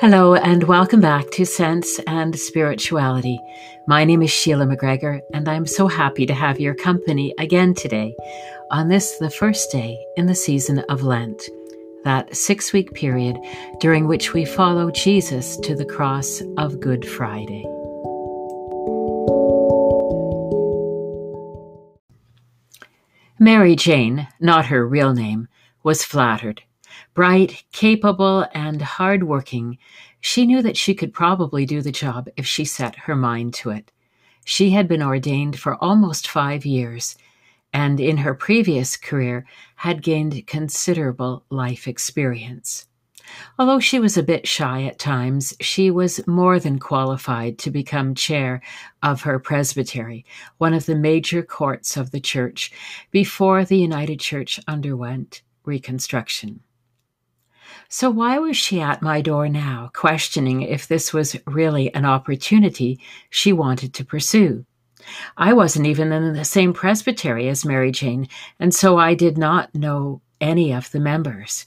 Hello, and welcome back to Sense and Spirituality. My name is Sheila McGregor, and I'm so happy to have your company again today on this, the first day in the season of Lent, that six week period during which we follow Jesus to the cross of Good Friday. Mary Jane, not her real name, was flattered. Bright, capable, and hard-working, she knew that she could probably do the job if she set her mind to it. She had been ordained for almost five years, and in her previous career had gained considerable life experience. Although she was a bit shy at times, she was more than qualified to become chair of her presbytery, one of the major courts of the church, before the United Church underwent reconstruction. So why was she at my door now, questioning if this was really an opportunity she wanted to pursue? I wasn't even in the same presbytery as Mary Jane, and so I did not know any of the members.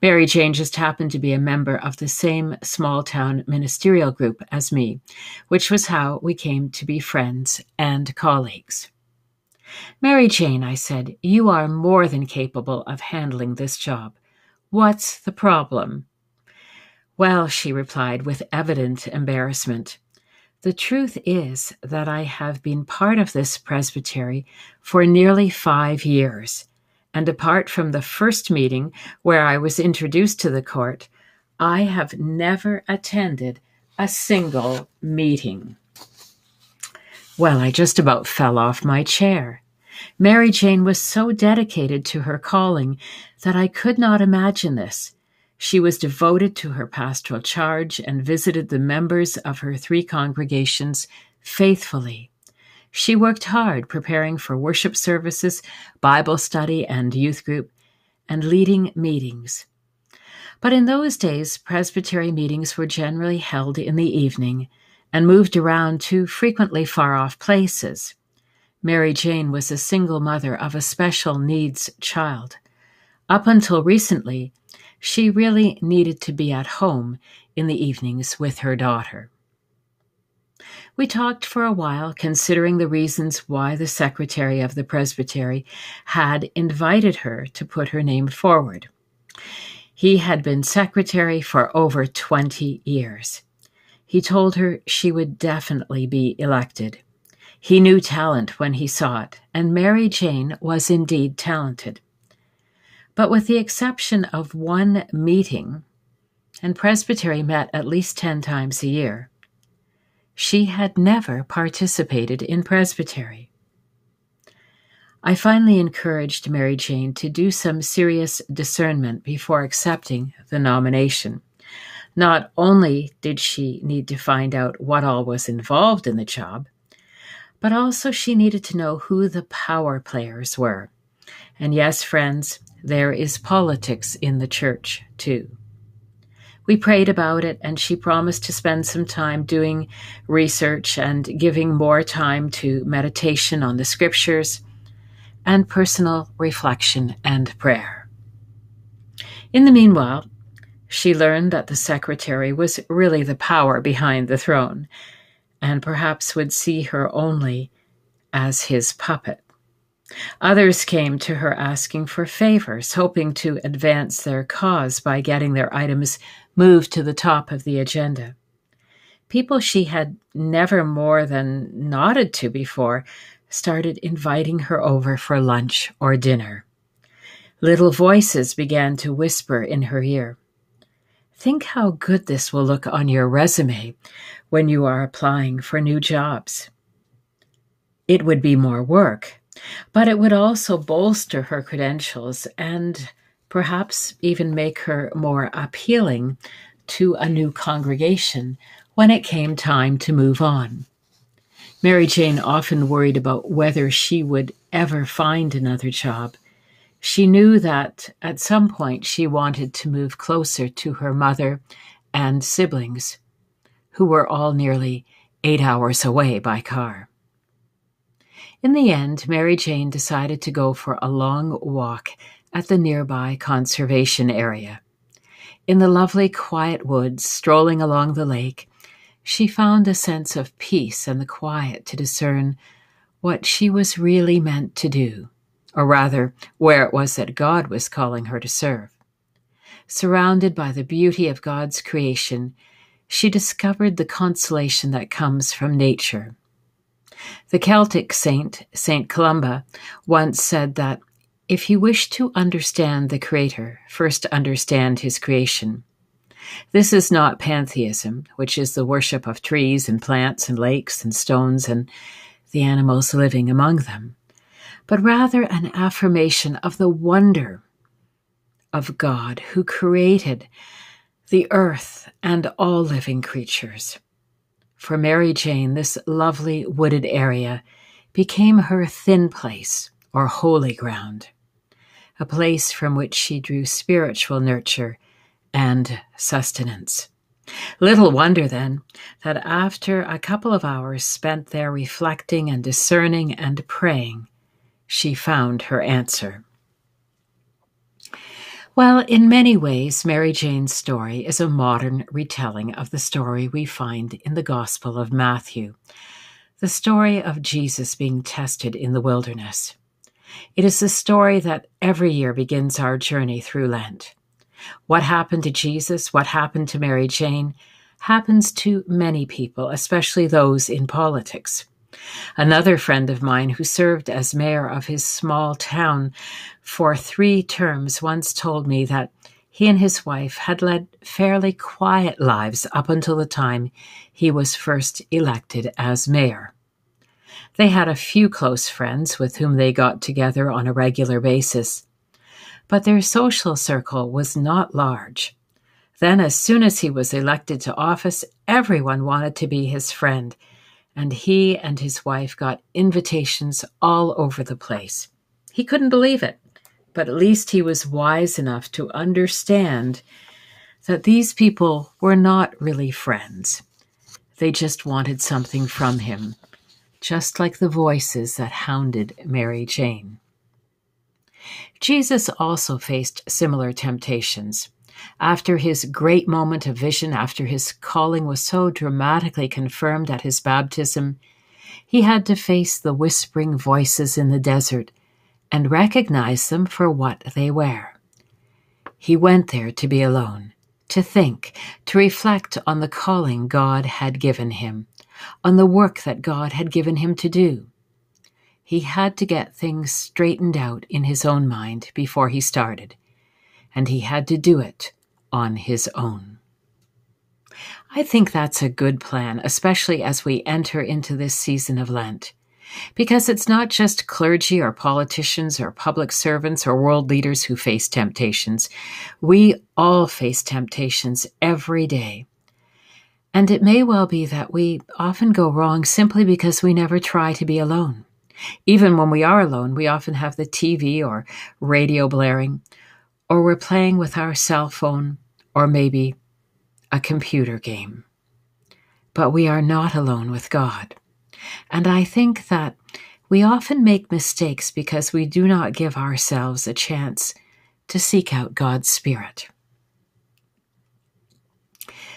Mary Jane just happened to be a member of the same small town ministerial group as me, which was how we came to be friends and colleagues. Mary Jane, I said, you are more than capable of handling this job. What's the problem? Well, she replied with evident embarrassment. The truth is that I have been part of this presbytery for nearly five years, and apart from the first meeting where I was introduced to the court, I have never attended a single meeting. Well, I just about fell off my chair. Mary Jane was so dedicated to her calling that I could not imagine this. She was devoted to her pastoral charge and visited the members of her three congregations faithfully. She worked hard preparing for worship services, Bible study, and youth group, and leading meetings. But in those days, presbytery meetings were generally held in the evening and moved around to frequently far off places. Mary Jane was a single mother of a special needs child. Up until recently, she really needed to be at home in the evenings with her daughter. We talked for a while, considering the reasons why the secretary of the presbytery had invited her to put her name forward. He had been secretary for over 20 years. He told her she would definitely be elected. He knew talent when he saw it, and Mary Jane was indeed talented. But with the exception of one meeting, and Presbytery met at least 10 times a year, she had never participated in Presbytery. I finally encouraged Mary Jane to do some serious discernment before accepting the nomination. Not only did she need to find out what all was involved in the job, but also she needed to know who the power players were. And yes, friends, there is politics in the church too. We prayed about it, and she promised to spend some time doing research and giving more time to meditation on the scriptures and personal reflection and prayer. In the meanwhile, she learned that the secretary was really the power behind the throne, and perhaps would see her only as his puppet. Others came to her asking for favors, hoping to advance their cause by getting their items moved to the top of the agenda. People she had never more than nodded to before started inviting her over for lunch or dinner. Little voices began to whisper in her ear. Think how good this will look on your resume when you are applying for new jobs. It would be more work, but it would also bolster her credentials and perhaps even make her more appealing to a new congregation when it came time to move on. Mary Jane often worried about whether she would ever find another job she knew that at some point she wanted to move closer to her mother and siblings, who were all nearly eight hours away by car. In the end, Mary Jane decided to go for a long walk at the nearby conservation area. In the lovely quiet woods, strolling along the lake, she found a sense of peace and the quiet to discern what she was really meant to do, or rather, where it was that God was calling her to serve. Surrounded by the beauty of God's creation, she discovered the consolation that comes from nature. The Celtic saint, Saint Columba, once said that if you wish to understand the Creator, first understand His creation. This is not pantheism, which is the worship of trees and plants and lakes and stones and the animals living among them, but rather an affirmation of the wonder of God who created the earth and all living creatures. For Mary Jane, this lovely wooded area became her thin place or holy ground, a place from which she drew spiritual nurture and sustenance. Little wonder, then, that after a couple of hours spent there reflecting and discerning and praying, she found her answer. Well, in many ways, Mary Jane's story is a modern retelling of the story we find in the Gospel of Matthew, the story of Jesus being tested in the wilderness. It is the story that every year begins our journey through Lent. What happened to Jesus, what happened to Mary Jane, happens to many people, especially those in politics. Another friend of mine who served as mayor of his small town for three terms once told me that he and his wife had led fairly quiet lives up until the time he was first elected as mayor. They had a few close friends with whom they got together on a regular basis, but their social circle was not large. Then, as soon as he was elected to office, everyone wanted to be his friend, and he and his wife got invitations all over the place. He couldn't believe it, but at least he was wise enough to understand that these people were not really friends. They just wanted something from him, just like the voices that hounded Mary Jane. Jesus also faced similar temptations. After his great moment of vision, after his calling was so dramatically confirmed at his baptism, he had to face the whispering voices in the desert and recognize them for what they were. He went there to be alone, to think, to reflect on the calling God had given him, on the work that God had given him to do. He had to get things straightened out in his own mind before he started, and he had to do it on his own. I think that's a good plan, especially as we enter into this season of Lent, because it's not just clergy or politicians or public servants or world leaders who face temptations. We all face temptations every day. And it may well be that we often go wrong simply because we never try to be alone. Even when we are alone, we often have the TV or radio blaring, or we're playing with our cell phone, or maybe a computer game. But we are not alone with God. And I think that we often make mistakes because we do not give ourselves a chance to seek out God's Spirit.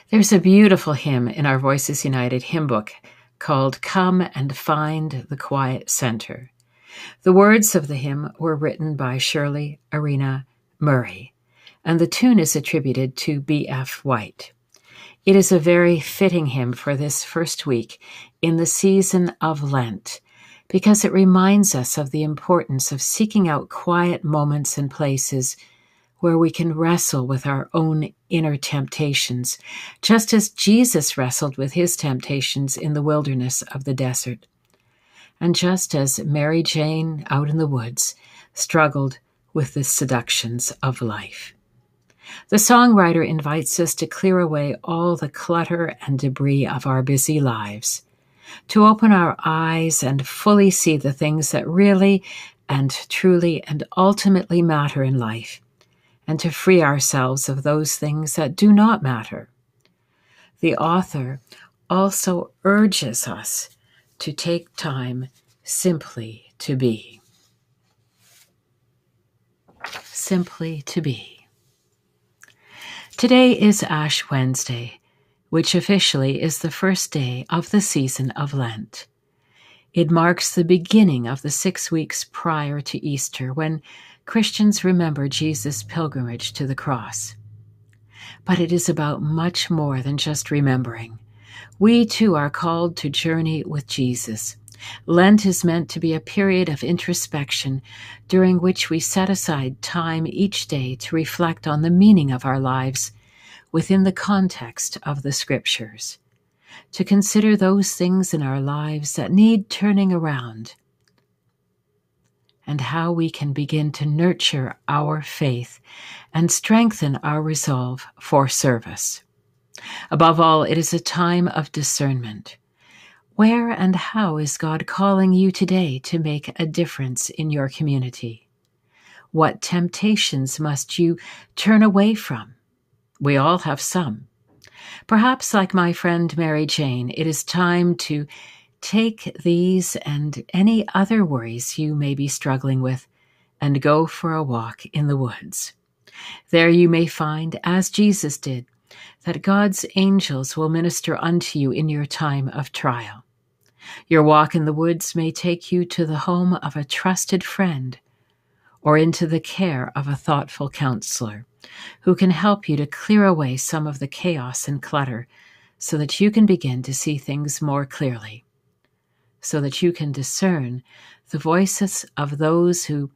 There's a beautiful hymn in our Voices United hymn book called Come and Find the Quiet Center. The words of the hymn were written by Shirley Erena Murray, and the tune is attributed to B.F. White. It is a very fitting hymn for this first week in the season of Lent because it reminds us of the importance of seeking out quiet moments and places where we can wrestle with our own inner temptations, just as Jesus wrestled with his temptations in the wilderness of the desert. And just as Mary Jane out in the woods struggled with the seductions of life. The songwriter invites us to clear away all the clutter and debris of our busy lives, to open our eyes and fully see the things that really and truly and ultimately matter in life and to free ourselves of those things that do not matter. The author also urges us to take time simply to be. Simply to be. Today is Ash Wednesday, which officially is the first day of the season of Lent. It marks the beginning of the six weeks prior to Easter when Christians remember Jesus' pilgrimage to the cross. But it is about much more than just remembering. We too are called to journey with Jesus. Lent is meant to be a period of introspection during which we set aside time each day to reflect on the meaning of our lives within the context of the scriptures, to consider those things in our lives that need turning around, and how we can begin to nurture our faith and strengthen our resolve for service. Above all, it is a time of discernment. Where and how is God calling you today to make a difference in your community? What temptations must you turn away from? We all have some. Perhaps, like my friend Mary Jane, it is time to take these and any other worries you may be struggling with and go for a walk in the woods. There you may find, as Jesus did, that God's angels will minister unto you in your time of trial. Your walk in the woods may take you to the home of a trusted friend or into the care of a thoughtful counselor who can help you to clear away some of the chaos and clutter so that you can begin to see things more clearly, so that you can discern the voices of those who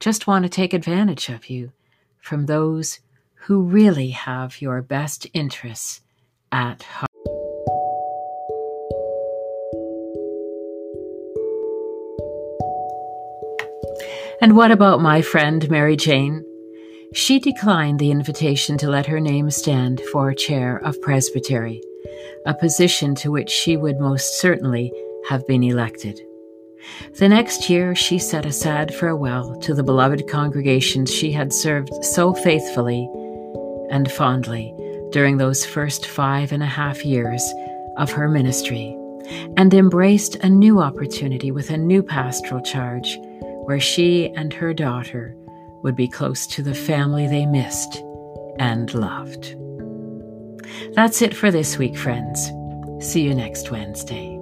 just want to take advantage of you from those who really have your best interests at heart. And what about my friend Mary Jane? She declined the invitation to let her name stand for chair of presbytery, a position to which she would most certainly have been elected. The next year, she said a sad farewell to the beloved congregations she had served so faithfully and fondly during those first five and a half years of her ministry, and embraced a new opportunity with a new pastoral charge where she and her daughter would be close to the family they missed and loved. That's it for this week, friends. See you next Wednesday.